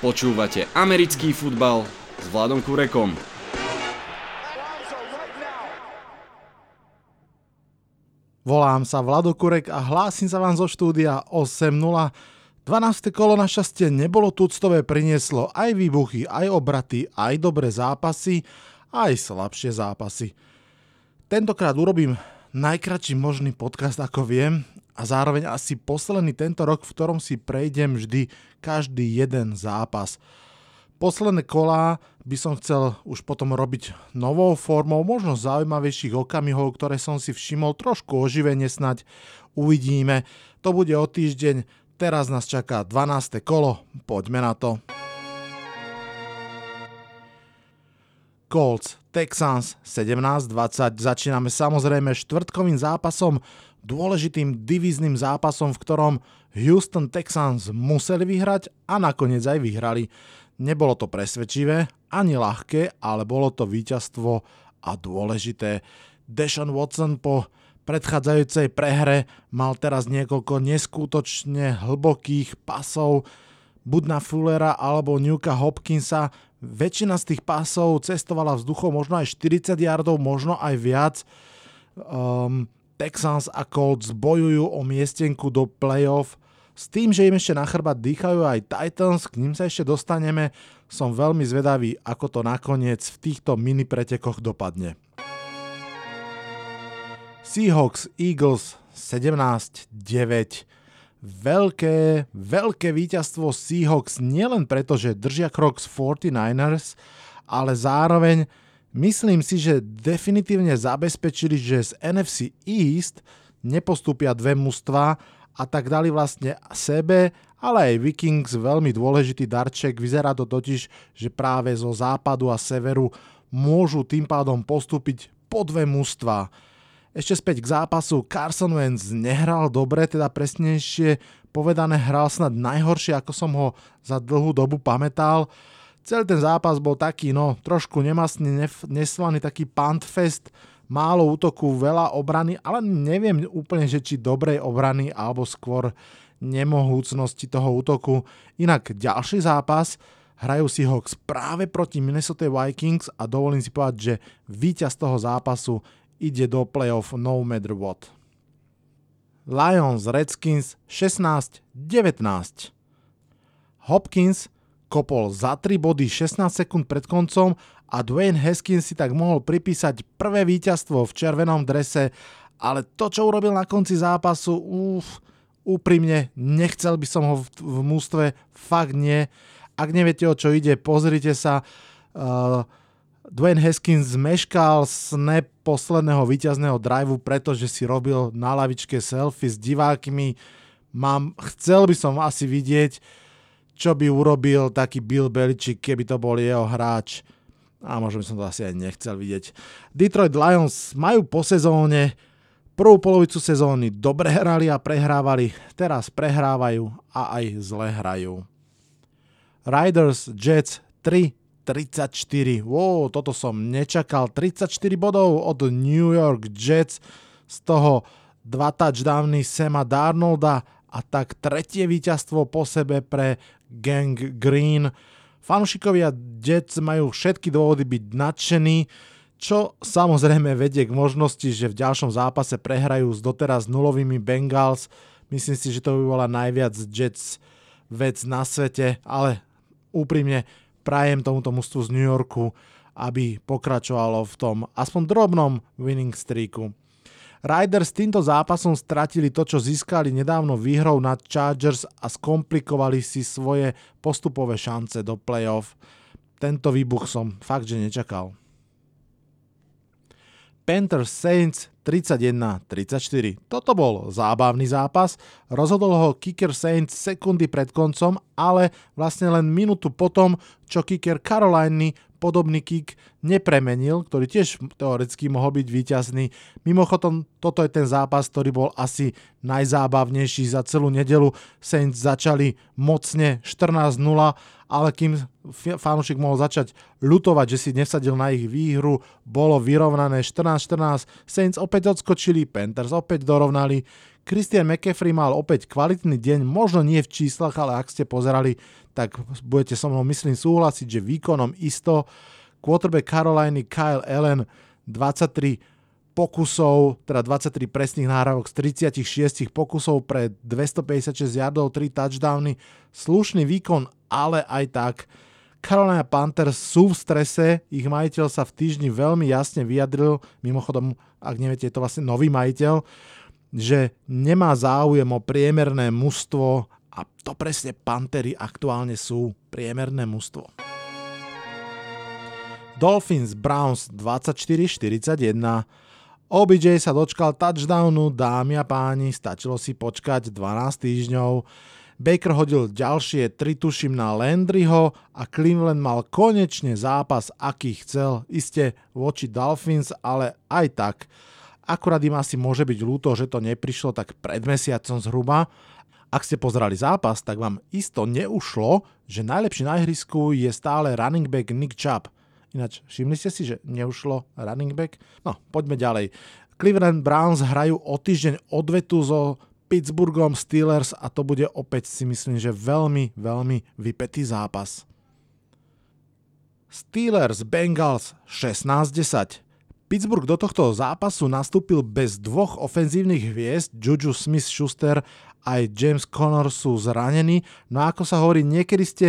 Počúvate americký futbal s Vladom Kurekom. Volám sa Vlado Kurek a hlásim sa vám zo štúdia 8.0. 12. kolo na šťastie nebolo tuctové, prinieslo aj výbuchy, aj obraty, aj dobré zápasy, aj slabšie zápasy. Tentokrát urobím najkračší možný podcast, ako viem, a zároveň asi posledný tento rok, v ktorom si prejdem vždy každý jeden zápas. Posledné kolá by som chcel už potom robiť novou formou, možno zaujímavejších okamihov, ktoré som si všimol, trošku oživenie snať uvidíme. To bude o týždeň, teraz nás čaká 12. kolo, poďme na to. Colts, Texans 17-20. Začíname samozrejme štvrtkovým zápasom, dôležitým divíznym zápasom, v ktorom Houston Texans museli vyhrať a nakoniec aj vyhrali. Nebolo to presvedčivé, ani ľahké, ale bolo to víťazstvo a dôležité. Deshaun Watson po predchádzajúcej prehre mal teraz niekoľko neskutočne hlbokých pasov, buď na Fullera alebo Newka Hopkinsa. Väčšina z tých pasov cestovala vzduchom možno aj 40 yardov, možno aj viac. Um, Texans a Colts bojujú o miestenku do playoff. S tým, že im ešte na chrbát dýchajú aj Titans, k ním sa ešte dostaneme, som veľmi zvedavý, ako to nakoniec v týchto mini pretekoch dopadne. Seahawks Eagles 17-9 Veľké, veľké víťazstvo Seahawks nielen preto, že držia krok s 49ers, ale zároveň myslím si, že definitívne zabezpečili, že z NFC East nepostúpia dve mužstva a tak dali vlastne sebe, ale aj Vikings veľmi dôležitý darček. Vyzerá to totiž, že práve zo západu a severu môžu tým pádom postúpiť po dve mužstva. Ešte späť k zápasu. Carson Wentz nehral dobre, teda presnejšie povedané hral snad najhoršie, ako som ho za dlhú dobu pamätal. Celý ten zápas bol taký, no, trošku nemastný, neslaný, taký puntfest, málo útoku, veľa obrany, ale neviem úplne, že či dobrej obrany alebo skôr nemohúcnosti toho útoku. Inak ďalší zápas hrajú si Hawks práve proti Minnesota Vikings a dovolím si povedať, že víťaz toho zápasu ide do playoff no matter what. Lions Redskins 16-19 Hopkins kopol za 3 body 16 sekúnd pred koncom a Dwayne Haskins si tak mohol pripísať prvé víťazstvo v červenom drese, ale to, čo urobil na konci zápasu, uf, úprimne, nechcel by som ho v, v mústve, fakt nie. Ak neviete, o čo ide, pozrite sa. Uh, Dwayne Haskins zmeškal snap posledného víťazného driveu, pretože si robil na lavičke selfie s divákmi. Mám, chcel by som asi vidieť, čo by urobil taký Bill Belichick, keby to bol jeho hráč a možno by som to asi aj nechcel vidieť. Detroit Lions majú po sezóne prvú polovicu sezóny dobre hrali a prehrávali, teraz prehrávajú a aj zle hrajú. Riders Jets 3 34. Wow, toto som nečakal. 34 bodov od New York Jets, z toho dva touchdowny Sema Darnolda a tak tretie víťazstvo po sebe pre Gang Green. Fanúšikovia Jets majú všetky dôvody byť nadšení, čo samozrejme vedie k možnosti, že v ďalšom zápase prehrajú s doteraz nulovými Bengals. Myslím si, že to by bola najviac Jets vec na svete, ale úprimne prajem tomuto mužstvu z New Yorku, aby pokračovalo v tom aspoň drobnom winning streaku. Riders týmto zápasom stratili to, čo získali nedávno výhrou nad Chargers a skomplikovali si svoje postupové šance do playoff. Tento výbuch som fakt, že nečakal. Panthers Saints 31-34. Toto bol zábavný zápas, rozhodol ho kicker Saints sekundy pred koncom, ale vlastne len minútu potom, čo kicker Caroliny podobný kick nepremenil, ktorý tiež teoreticky mohol byť víťazný. Mimochodom, toto je ten zápas, ktorý bol asi najzábavnejší za celú nedelu. Saints začali mocne 14-0, ale kým fanúšik mohol začať lutovať, že si nesadil na ich výhru, bolo vyrovnané 14-14. Saints opäť odskočili, Panthers opäť dorovnali, Christian McCaffrey mal opäť kvalitný deň, možno nie v číslach, ale ak ste pozerali, tak budete so mnou myslím súhlasiť, že výkonom isto quarterback Caroliny Kyle Allen 23 pokusov, teda 23 presných náhrávok z 36 pokusov pre 256 yardov, 3 touchdowny. Slušný výkon, ale aj tak Carolina Panthers sú v strese, ich majiteľ sa v týždni veľmi jasne vyjadril, mimochodom, ak neviete, je to vlastne nový majiteľ, že nemá záujem o priemerné mužstvo a to presne Pantery aktuálne sú priemerné mužstvo. Dolphins Browns 24-41 OBJ sa dočkal touchdownu, dámy a páni, stačilo si počkať 12 týždňov. Baker hodil ďalšie tri tuším na Landryho a Cleveland mal konečne zápas, aký chcel, iste voči Dolphins, ale aj tak. Akurát im asi môže byť ľúto, že to neprišlo tak pred mesiacom zhruba. Ak ste pozerali zápas, tak vám isto neušlo, že najlepší na ihrisku je stále running back Nick Chubb. Ináč, všimli ste si, že neušlo running back? No, poďme ďalej. Cleveland Browns hrajú o týždeň odvetu so Pittsburghom Steelers a to bude opäť si myslím, že veľmi, veľmi vypetý zápas. Steelers Bengals 16-10. Pittsburgh do tohto zápasu nastúpil bez dvoch ofenzívnych hviezd, Juju Smith-Schuster aj James Connor sú zranení, no ako sa hovorí, niekedy ste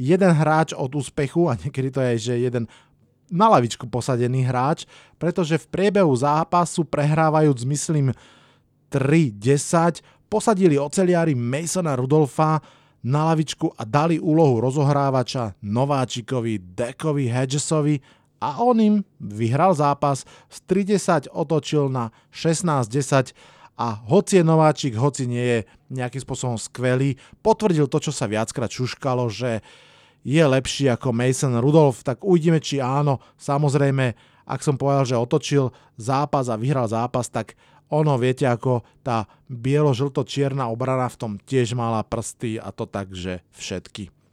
jeden hráč od úspechu a niekedy to je, že jeden na lavičku posadený hráč, pretože v priebehu zápasu prehrávajúc, myslím, 3-10 posadili oceliári Masona Rudolfa na lavičku a dali úlohu rozohrávača nováčikovi Dekovi Hedgesovi a on im vyhral zápas, z 30 otočil na 16-10 a hoci je nováčik, hoci nie je nejakým spôsobom skvelý, potvrdil to, čo sa viackrát šuškalo, že je lepší ako Mason Rudolph, tak uvidíme, či áno. Samozrejme, ak som povedal, že otočil zápas a vyhral zápas, tak ono, viete, ako tá bielo-žlto-čierna obrana v tom tiež mala prsty a to tak, že všetky.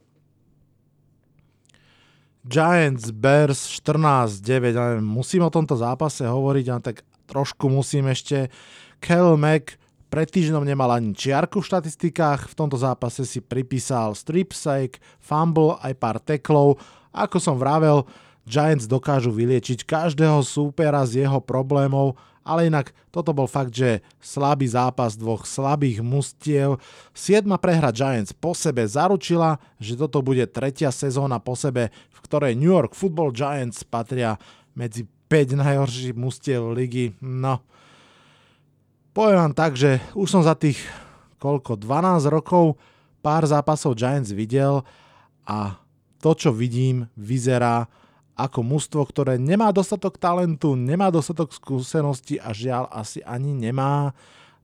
Giants Bears 14-9, musím o tomto zápase hovoriť, ale tak trošku musím ešte. Kel Mack pred týždňom nemal ani čiarku v štatistikách, v tomto zápase si pripísal strip sack, fumble aj pár teklov. Ako som vravel, Giants dokážu vyliečiť každého súpera z jeho problémov ale inak toto bol fakt, že slabý zápas dvoch slabých mustiev. Siedma prehra Giants po sebe zaručila, že toto bude tretia sezóna po sebe, v ktorej New York Football Giants patria medzi 5 najhorších mustiev ligy. No, poviem vám tak, že už som za tých koľko, 12 rokov pár zápasov Giants videl a to, čo vidím, vyzerá ako mužstvo, ktoré nemá dostatok talentu, nemá dostatok skúsenosti a žiaľ asi ani nemá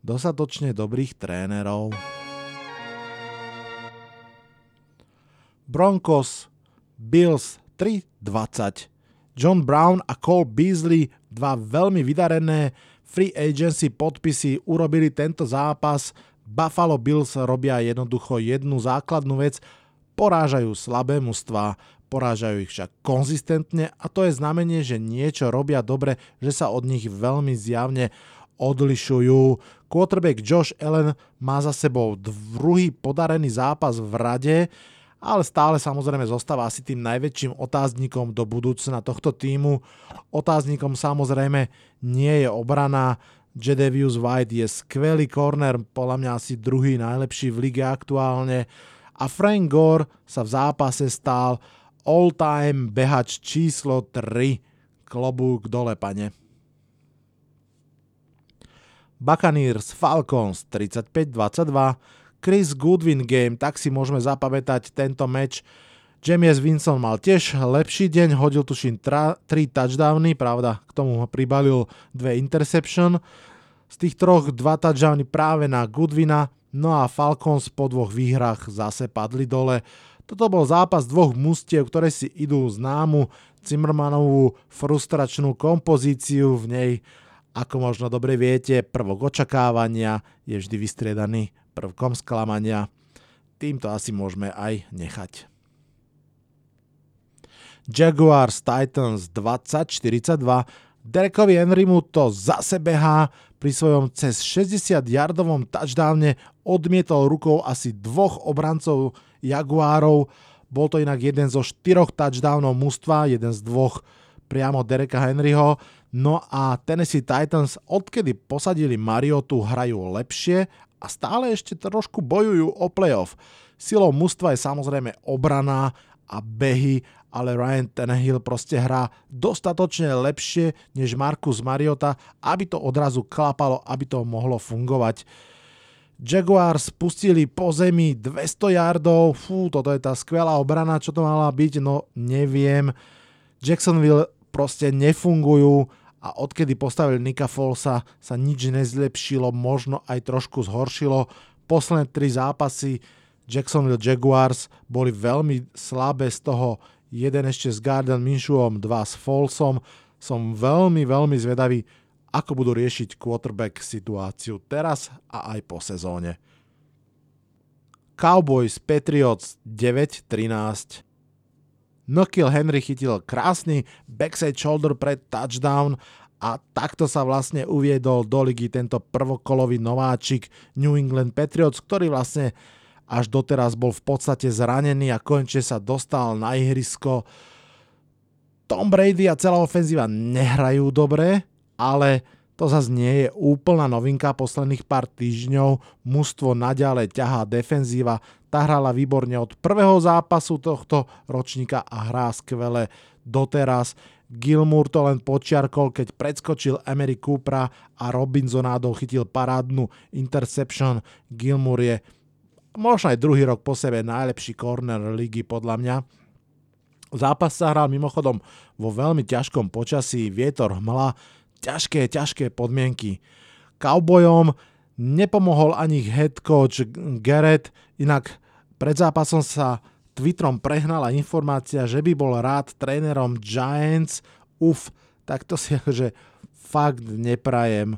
dostatočne dobrých trénerov. Broncos, Bills 3-20. John Brown a Cole Beasley, dva veľmi vydarené free agency podpisy, urobili tento zápas. Buffalo Bills robia jednoducho jednu základnú vec, porážajú slabé mužstva porážajú ich však konzistentne a to je znamenie, že niečo robia dobre, že sa od nich veľmi zjavne odlišujú. Quarterback Josh Allen má za sebou druhý podarený zápas v rade, ale stále samozrejme zostáva asi tým najväčším otáznikom do budúcna tohto týmu. Otáznikom samozrejme nie je obrana, Jedevius White je skvelý corner, podľa mňa asi druhý najlepší v lige aktuálne a Frank Gore sa v zápase stál all-time behač číslo 3. Klobúk dole, pane. Buccaneers Falcons 35-22. Chris Goodwin game, tak si môžeme zapamätať tento meč. James Vinson mal tiež lepší deň, hodil tuším 3 touchdowny, pravda, k tomu pribalil dve interception. Z tých troch dva touchdowny práve na Goodwina, no a Falcons po dvoch výhrách zase padli dole. Toto bol zápas dvoch mustiev, ktoré si idú známu Zimmermanovú frustračnú kompozíciu v nej. Ako možno dobre viete, prvok očakávania je vždy vystriedaný prvkom sklamania. Týmto asi môžeme aj nechať. Jaguars Titans 2042 Derekovi Henrymu to zase behá, pri svojom cez 60-yardovom touchdowne odmietol rukou asi dvoch obrancov Jaguárov. Bol to inak jeden zo štyroch touchdownov mužstva, jeden z dvoch priamo Dereka Henryho. No a Tennessee Titans, odkedy posadili Mariotu, hrajú lepšie a stále ešte trošku bojujú o playoff. Silou mužstva je samozrejme obrana a behy ale Ryan Tannehill proste hrá dostatočne lepšie než Markus Mariota, aby to odrazu klapalo, aby to mohlo fungovať. Jaguars spustili po zemi 200 yardov, fú, toto je tá skvelá obrana, čo to mala byť, no neviem. Jacksonville proste nefungujú a odkedy postavili Nika Folsa sa nič nezlepšilo, možno aj trošku zhoršilo. Posledné tri zápasy Jacksonville Jaguars boli veľmi slabé z toho jeden ešte s Garden Minshewom, dva s Folsom. Som veľmi, veľmi zvedavý, ako budú riešiť quarterback situáciu teraz a aj po sezóne. Cowboys Patriots 9-13 Nokil Henry chytil krásny backside shoulder pre touchdown a takto sa vlastne uviedol do ligy tento prvokolový nováčik New England Patriots, ktorý vlastne až doteraz bol v podstate zranený a konečne sa dostal na ihrisko. Tom Brady a celá ofenzíva nehrajú dobre, ale to zase nie je úplná novinka posledných pár týždňov. Mužstvo naďalej ťahá defenzíva. Tá hrala výborne od prvého zápasu tohto ročníka a hrá skvele doteraz. Gilmour to len počiarkol, keď predskočil Emery Coopera a Robinsonádov chytil parádnu interception. Gilmour je možno aj druhý rok po sebe najlepší corner ligy podľa mňa. Zápas sa hral mimochodom vo veľmi ťažkom počasí, vietor, hmla, ťažké, ťažké podmienky. Cowboyom nepomohol ani head coach Garrett, inak pred zápasom sa Twitterom prehnala informácia, že by bol rád trénerom Giants. Uf, tak to si akože fakt neprajem.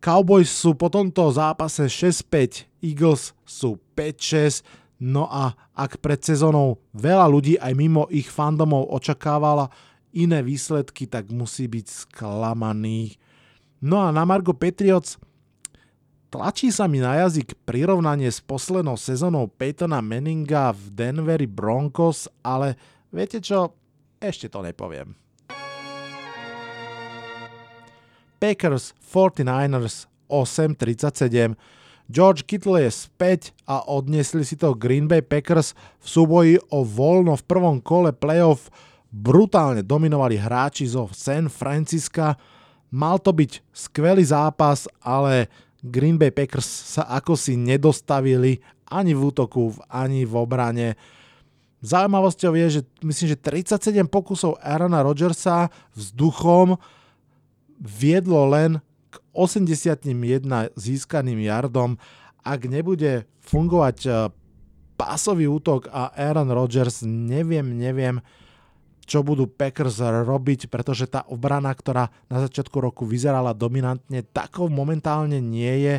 Cowboys sú po tomto zápase 6-5, Eagles sú 5-6, no a ak pred sezónou veľa ľudí aj mimo ich fandomov očakávala iné výsledky, tak musí byť sklamaný. No a na Margo Patriots tlačí sa mi na jazyk prirovnanie s poslednou sezónou Peytona Manninga v Denveri Broncos, ale viete čo, ešte to nepoviem. Packers 49ers 8.37. George Kittle je späť a odnesli si to Green Bay Packers v súboji o voľno v prvom kole playoff. Brutálne dominovali hráči zo San Francisca. Mal to byť skvelý zápas, ale Green Bay Packers sa ako si nedostavili ani v útoku, ani v obrane. Zaujímavosťou je, že myslím, že 37 pokusov Aarona Rodgersa vzduchom viedlo len k 81 získaným yardom. Ak nebude fungovať e, pásový útok a Aaron Rodgers, neviem, neviem, čo budú Packers robiť, pretože tá obrana, ktorá na začiatku roku vyzerala dominantne, takou momentálne nie je.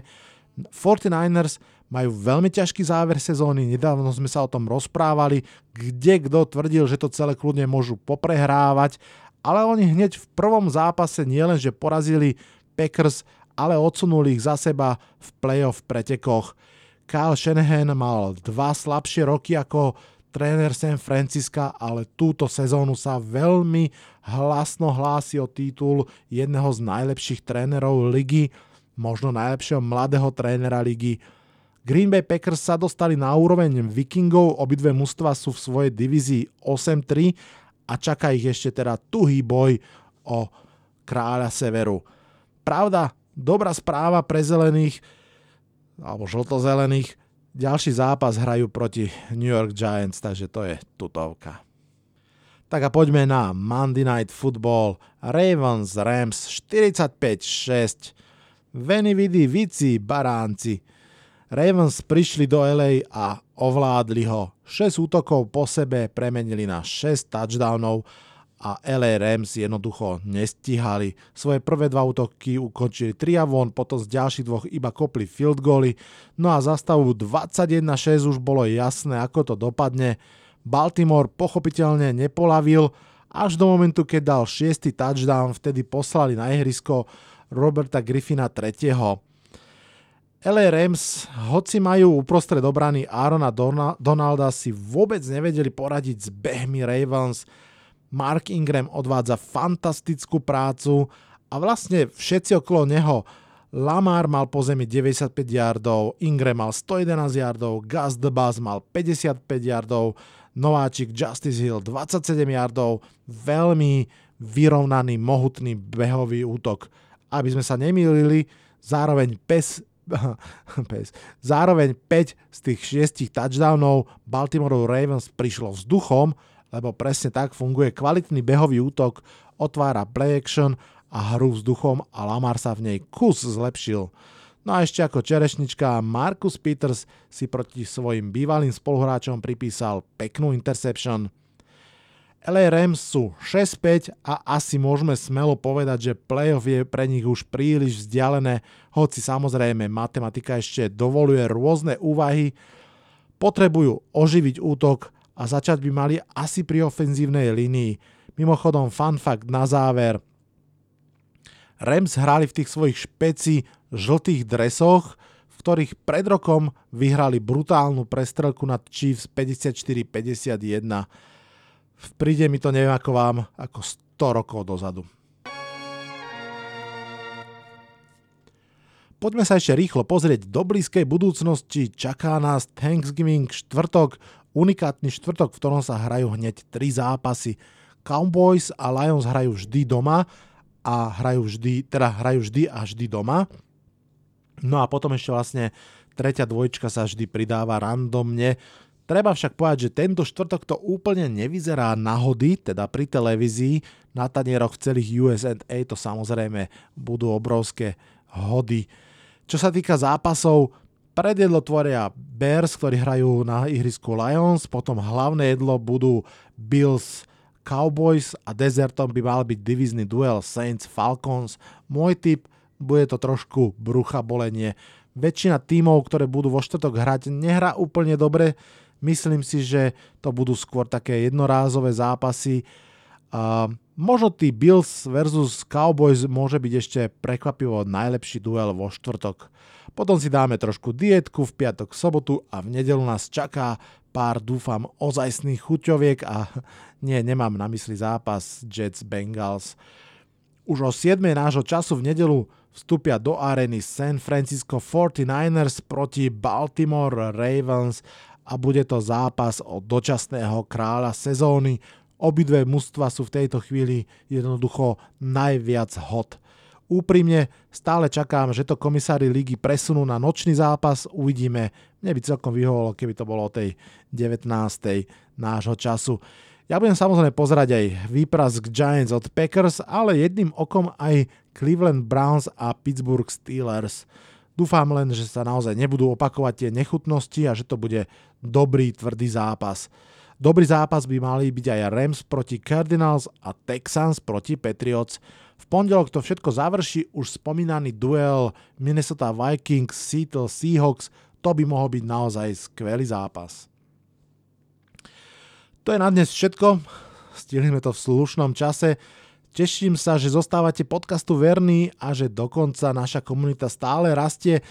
49ers majú veľmi ťažký záver sezóny, nedávno sme sa o tom rozprávali, kde kto tvrdil, že to celé kľudne môžu poprehrávať ale oni hneď v prvom zápase nielenže porazili Packers, ale odsunuli ich za seba v playoff pretekoch. Kyle Shanahan mal dva slabšie roky ako tréner San Francisca, ale túto sezónu sa veľmi hlasno hlási o titul jedného z najlepších trénerov ligy, možno najlepšieho mladého trénera ligy. Green Bay Packers sa dostali na úroveň Vikingov, obidve mužstva sú v svojej divízii 8-3 a čaká ich ešte teda tuhý boj o kráľa severu. Pravda, dobrá správa pre zelených, alebo žltozelených, ďalší zápas hrajú proti New York Giants, takže to je tutovka. Tak a poďme na Monday Night Football. Ravens Rams 45-6. Veni vidi vici baránci. Ravens prišli do LA a ovládli ho. 6 útokov po sebe premenili na 6 touchdownov a LA Rams jednoducho nestihali. Svoje prvé dva útoky ukončili 3 a von, potom z ďalších dvoch iba kopli field goally. No a za stavu 21-6 už bolo jasné, ako to dopadne. Baltimore pochopiteľne nepolavil až do momentu, keď dal šiestý touchdown, vtedy poslali na ihrisko Roberta Griffina III. LA Rams, hoci majú uprostred obrany Arona Donalda, si vôbec nevedeli poradiť s behmi Ravens. Mark Ingram odvádza fantastickú prácu a vlastne všetci okolo neho. Lamar mal po zemi 95 yardov, Ingram mal 111 yardov, Gus the Buzz mal 55 yardov, nováčik Justice Hill 27 yardov, veľmi vyrovnaný, mohutný behový útok. Aby sme sa nemýlili, zároveň pes pes. Zároveň 5 z tých 6 touchdownov Baltimore Ravens prišlo vzduchom, lebo presne tak funguje kvalitný behový útok, otvára play action a hru vzduchom a Lamar sa v nej kus zlepšil. No a ešte ako čerešnička Marcus Peters si proti svojim bývalým spoluhráčom pripísal peknú interception. LA Rams sú 6-5 a asi môžeme smelo povedať, že playoff je pre nich už príliš vzdialené, hoci samozrejme matematika ešte dovoluje rôzne úvahy. Potrebujú oživiť útok a začať by mali asi pri ofenzívnej línii. Mimochodom, fun fact na záver. Rams hrali v tých svojich špeci žltých dresoch, v ktorých pred rokom vyhrali brutálnu prestrelku nad Chiefs 54-51 príde mi to neviem ako vám, ako 100 rokov dozadu. Poďme sa ešte rýchlo pozrieť do blízkej budúcnosti. Čaká nás Thanksgiving štvrtok, unikátny štvrtok, v ktorom sa hrajú hneď tri zápasy. Cowboys a Lions hrajú vždy doma a hrajú vždy, teda hrajú vždy a vždy doma. No a potom ešte vlastne tretia dvojčka sa vždy pridáva randomne Treba však povedať, že tento štvrtok to úplne nevyzerá nahody, teda pri televízii, na tanieroch celých USA to samozrejme budú obrovské hody. Čo sa týka zápasov, predjedlo tvoria Bears, ktorí hrajú na ihrisku Lions, potom hlavné jedlo budú Bills Cowboys a dezertom by mal byť divizný duel Saints Falcons. Môj tip, bude to trošku brucha bolenie. Väčšina tímov, ktoré budú vo štvrtok hrať, nehrá úplne dobre, Myslím si, že to budú skôr také jednorázové zápasy. A možno tí Bills versus Cowboys môže byť ešte prekvapivo najlepší duel vo štvrtok. Potom si dáme trošku dietku v piatok, sobotu a v nedelu nás čaká pár, dúfam, ozajstných chuťoviek a nie, nemám na mysli zápas Jets Bengals. Už o 7. nášho času v nedelu vstúpia do arény San Francisco 49ers proti Baltimore Ravens a bude to zápas o dočasného kráľa sezóny. Obidve mužstva sú v tejto chvíli jednoducho najviac hot. Úprimne stále čakám, že to komisári ligy presunú na nočný zápas, uvidíme. Mne by celkom vyhovalo, keby to bolo o tej 19. nášho času. Ja budem samozrejme pozerať aj výprask Giants od Packers, ale jedným okom aj Cleveland Browns a Pittsburgh Steelers. Dúfam len, že sa naozaj nebudú opakovať tie nechutnosti a že to bude dobrý, tvrdý zápas. Dobrý zápas by mali byť aj Rams proti Cardinals a Texans proti Patriots. V pondelok to všetko završí už spomínaný duel Minnesota Vikings, Seattle Seahawks. To by mohol byť naozaj skvelý zápas. To je na dnes všetko. Stihli sme to v slušnom čase. Teším sa, že zostávate podcastu verní a že dokonca naša komunita stále rastie.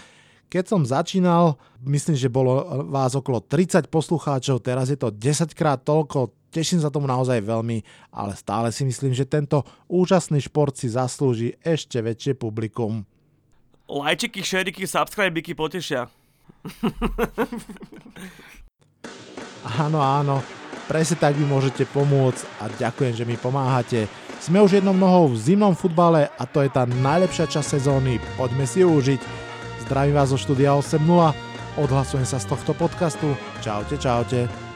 Keď som začínal, myslím, že bolo vás okolo 30 poslucháčov, teraz je to 10 krát toľko, teším sa tomu naozaj veľmi, ale stále si myslím, že tento úžasný šport si zaslúži ešte väčšie publikum. Lajčiky, šeriky, subscribeky potešia. áno, áno, presne tak vy môžete pomôcť a ďakujem, že mi pomáhate. Sme už jednou nohou v zimnom futbale a to je tá najlepšia časť sezóny. Poďme si ju užiť. Zdravím vás zo štúdia 8.0. Odhlasujem sa z tohto podcastu. Čaute, čaute.